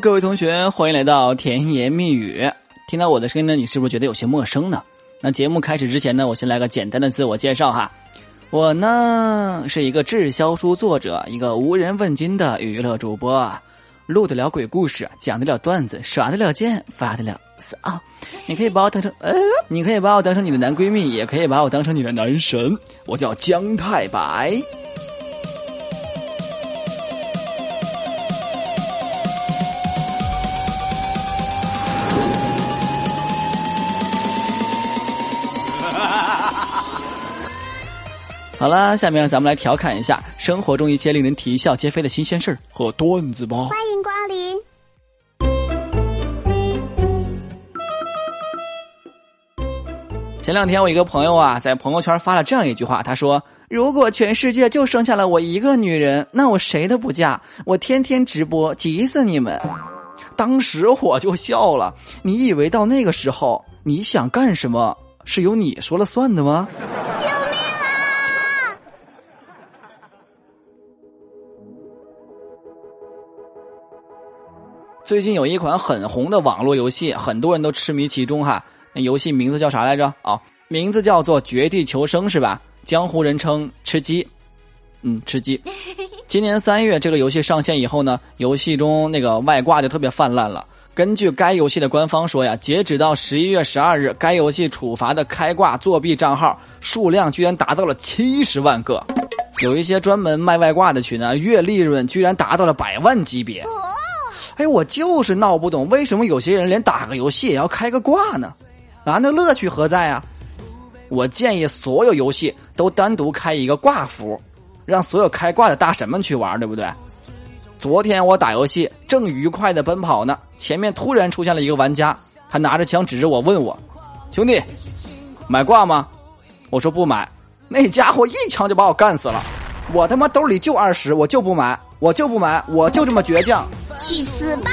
各位同学，欢迎来到甜言蜜语。听到我的声音呢，你是不是觉得有些陌生呢？那节目开始之前呢，我先来个简单的自我介绍哈。我呢是一个滞销书作者，一个无人问津的娱乐主播，录得了鬼故事，讲得了段子，耍得了剑，发得了骚。你可以把我当成呃，你可以把我当成你的男闺蜜，也可以把我当成你的男神。我叫姜太白。好了，下面让咱们来调侃一下生活中一些令人啼笑皆非的新鲜事儿和段子吧。欢迎光临。前两天我一个朋友啊，在朋友圈发了这样一句话，他说：“如果全世界就剩下了我一个女人，那我谁都不嫁，我天天直播，急死你们。”当时我就笑了。你以为到那个时候，你想干什么是由你说了算的吗？最近有一款很红的网络游戏，很多人都痴迷其中哈。那游戏名字叫啥来着？哦，名字叫做《绝地求生》是吧？江湖人称吃鸡，嗯，吃鸡。今年三月这个游戏上线以后呢，游戏中那个外挂就特别泛滥了。根据该游戏的官方说呀，截止到十一月十二日，该游戏处罚的开挂作弊账号数量居然达到了七十万个。有一些专门卖外挂的群呢，月利润居然达到了百万级别。哎，我就是闹不懂，为什么有些人连打个游戏也要开个挂呢？啊，那乐趣何在啊？我建议所有游戏都单独开一个挂服，让所有开挂的大神们去玩，对不对？昨天我打游戏正愉快的奔跑呢，前面突然出现了一个玩家，他拿着枪指着我问我：“兄弟，买挂吗？”我说不买，那家伙一枪就把我干死了。我他妈兜里就二十，我就不买，我就不买，我就这么倔强。去死吧！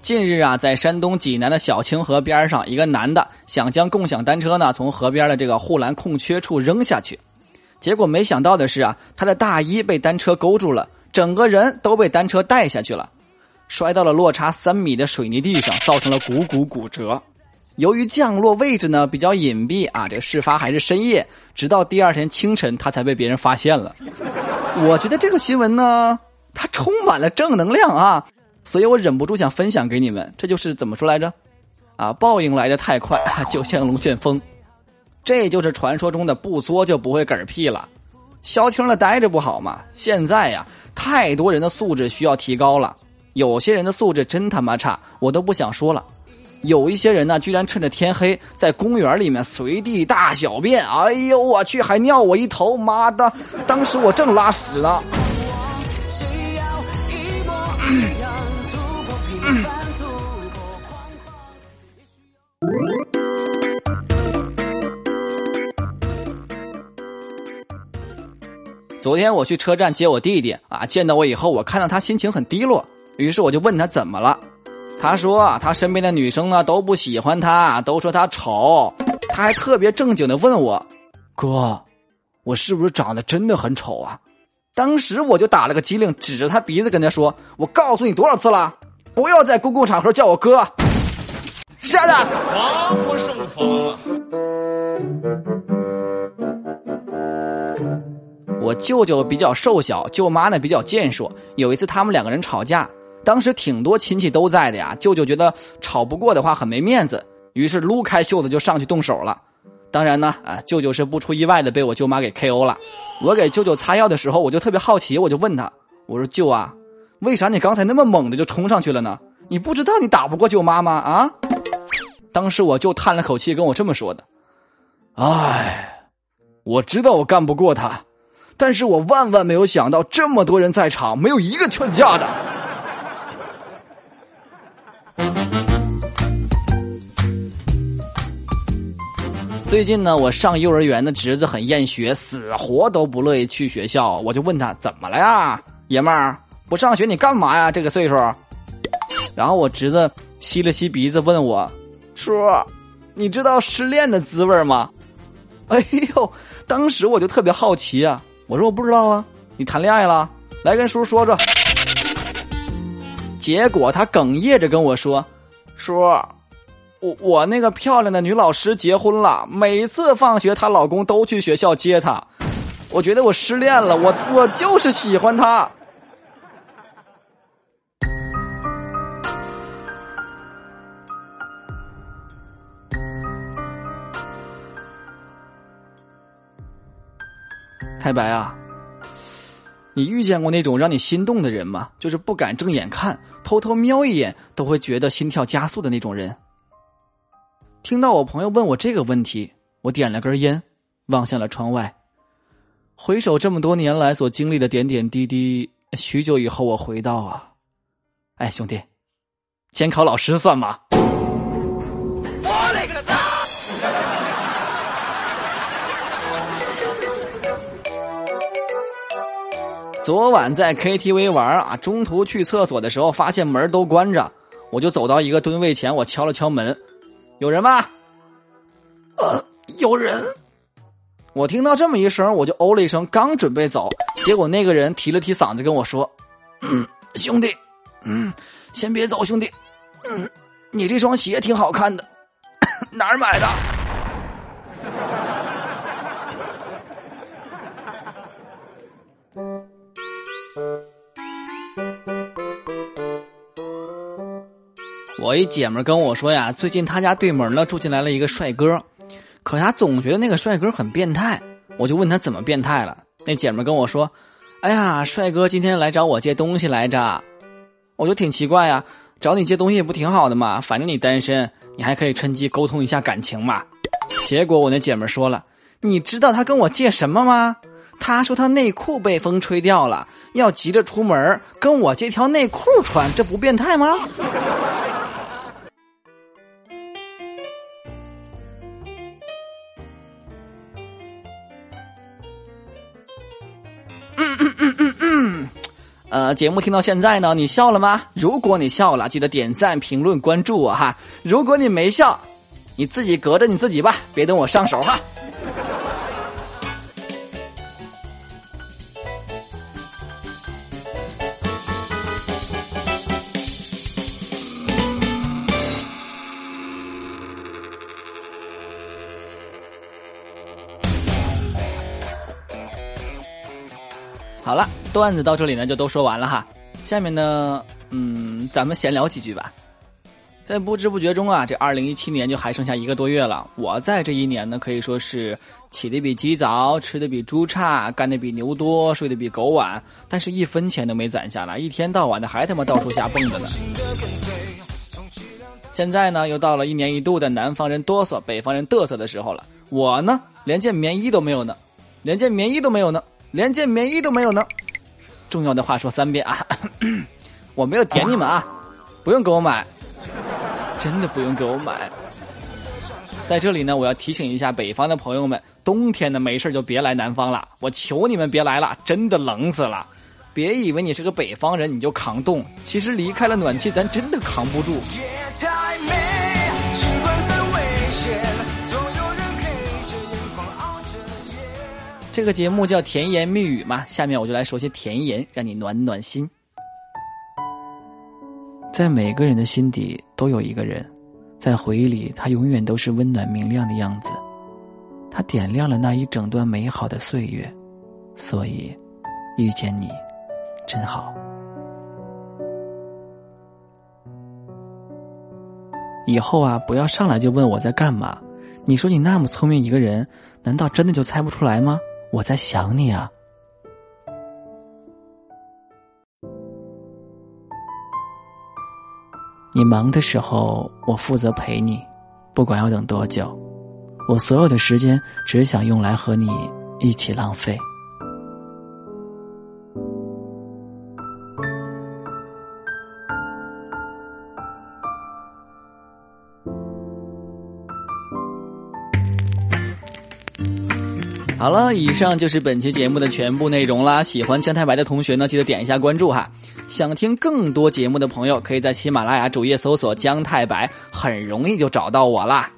近日啊，在山东济南的小清河边上，一个男的想将共享单车呢从河边的这个护栏空缺处扔下去，结果没想到的是啊，他的大衣被单车勾住了，整个人都被单车带下去了，摔到了落差三米的水泥地上，造成了股骨骨折。由于降落位置呢比较隐蔽啊，这个事发还是深夜，直到第二天清晨他才被别人发现了。我觉得这个新闻呢，它充满了正能量啊，所以我忍不住想分享给你们。这就是怎么说来着？啊，报应来的太快，就像龙卷风。这就是传说中的不作就不会嗝屁了，消停了待着不好吗？现在呀，太多人的素质需要提高了，有些人的素质真他妈差，我都不想说了。有一些人呢，居然趁着天黑在公园里面随地大小便，哎呦我去，还尿我一头，妈的！当时我正拉屎呢。昨天我去车站接我弟弟啊，见到我以后，我看到他心情很低落，于是我就问他怎么了。他说：“他身边的女生呢都不喜欢他，都说他丑。他还特别正经的问我，哥，我是不是长得真的很丑啊？”当时我就打了个机灵，指着他鼻子跟他说：“我告诉你多少次了，不要在公共场合叫我哥。”傻的，防不胜防。我舅舅比较瘦小，舅妈呢比较健硕。有一次他们两个人吵架。当时挺多亲戚都在的呀，舅舅觉得吵不过的话很没面子，于是撸开袖子就上去动手了。当然呢，啊，舅舅是不出意外的被我舅妈给 KO 了。我给舅舅擦药的时候，我就特别好奇，我就问他，我说舅啊，为啥你刚才那么猛的就冲上去了呢？你不知道你打不过舅妈吗？啊？当时我舅叹了口气跟我这么说的，唉，我知道我干不过他，但是我万万没有想到这么多人在场，没有一个劝架的。最近呢，我上幼儿园的侄子很厌学，死活都不乐意去学校。我就问他怎么了呀，爷们儿不上学你干嘛呀？这个岁数。然后我侄子吸了吸鼻子问我：“叔，你知道失恋的滋味吗？” 哎呦，当时我就特别好奇啊，我说我不知道啊，你谈恋爱了？来跟叔说说。结果他哽咽着跟我说：“叔，我我那个漂亮的女老师结婚了，每次放学她老公都去学校接她，我觉得我失恋了，我我就是喜欢她。”太白啊，你遇见过那种让你心动的人吗？就是不敢正眼看，偷偷瞄一眼都会觉得心跳加速的那种人。听到我朋友问我这个问题，我点了根烟，望向了窗外，回首这么多年来所经历的点点滴滴，许久以后我回到啊，哎兄弟，监考老师算吗？昨晚在 KTV 玩啊，中途去厕所的时候，发现门都关着，我就走到一个蹲位前，我敲了敲门，有人吗？呃，有人。我听到这么一声，我就哦了一声，刚准备走，结果那个人提了提嗓子跟我说：“嗯，兄弟，嗯，先别走，兄弟，嗯，你这双鞋挺好看的，哪儿买的？”我一姐们跟我说呀，最近他家对门呢住进来了一个帅哥，可他总觉得那个帅哥很变态。我就问他怎么变态了，那姐们跟我说：“哎呀，帅哥今天来找我借东西来着。”我就挺奇怪呀，找你借东西不挺好的吗？反正你单身，你还可以趁机沟通一下感情嘛。结果我那姐们说了：“你知道他跟我借什么吗？他说他内裤被风吹掉了，要急着出门，跟我借条内裤穿，这不变态吗？”呃，节目听到现在呢，你笑了吗？如果你笑了，记得点赞、评论、关注我哈。如果你没笑，你自己隔着你自己吧，别等我上手哈。好了，段子到这里呢就都说完了哈。下面呢，嗯，咱们闲聊几句吧。在不知不觉中啊，这二零一七年就还剩下一个多月了。我在这一年呢，可以说是起得比鸡早，吃的比猪差，干的比牛多，睡得比狗晚，但是一分钱都没攒下来，一天到晚的还他妈到处瞎蹦跶呢。现在呢，又到了一年一度的南方人哆嗦，北方人嘚瑟的时候了。我呢，连件棉衣都没有呢，连件棉衣都没有呢。连件棉衣都没有呢，重要的话说三遍啊！我没有点你们啊，不用给我买，真的不用给我买。在这里呢，我要提醒一下北方的朋友们，冬天呢没事就别来南方了，我求你们别来了，真的冷死了。别以为你是个北方人你就扛冻，其实离开了暖气，咱真的扛不住。这个节目叫甜言蜜语嘛，下面我就来说些甜言，让你暖暖心。在每个人的心底都有一个人，在回忆里他永远都是温暖明亮的样子，他点亮了那一整段美好的岁月，所以遇见你真好。以后啊，不要上来就问我在干嘛。你说你那么聪明一个人，难道真的就猜不出来吗？我在想你啊！你忙的时候，我负责陪你，不管要等多久，我所有的时间只想用来和你一起浪费。好了，以上就是本期节目的全部内容啦。喜欢姜太白的同学呢，记得点一下关注哈。想听更多节目的朋友，可以在喜马拉雅主页搜索“姜太白”，很容易就找到我啦。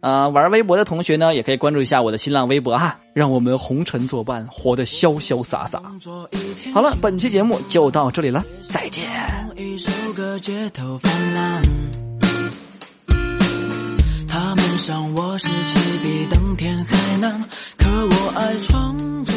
呃，玩微博的同学呢，也可以关注一下我的新浪微博哈，让我们红尘作伴，活得潇潇洒洒。好了，本期节目就到这里了，再见。一首歌街头泛滥，想我是比登天还难，可我爱创作。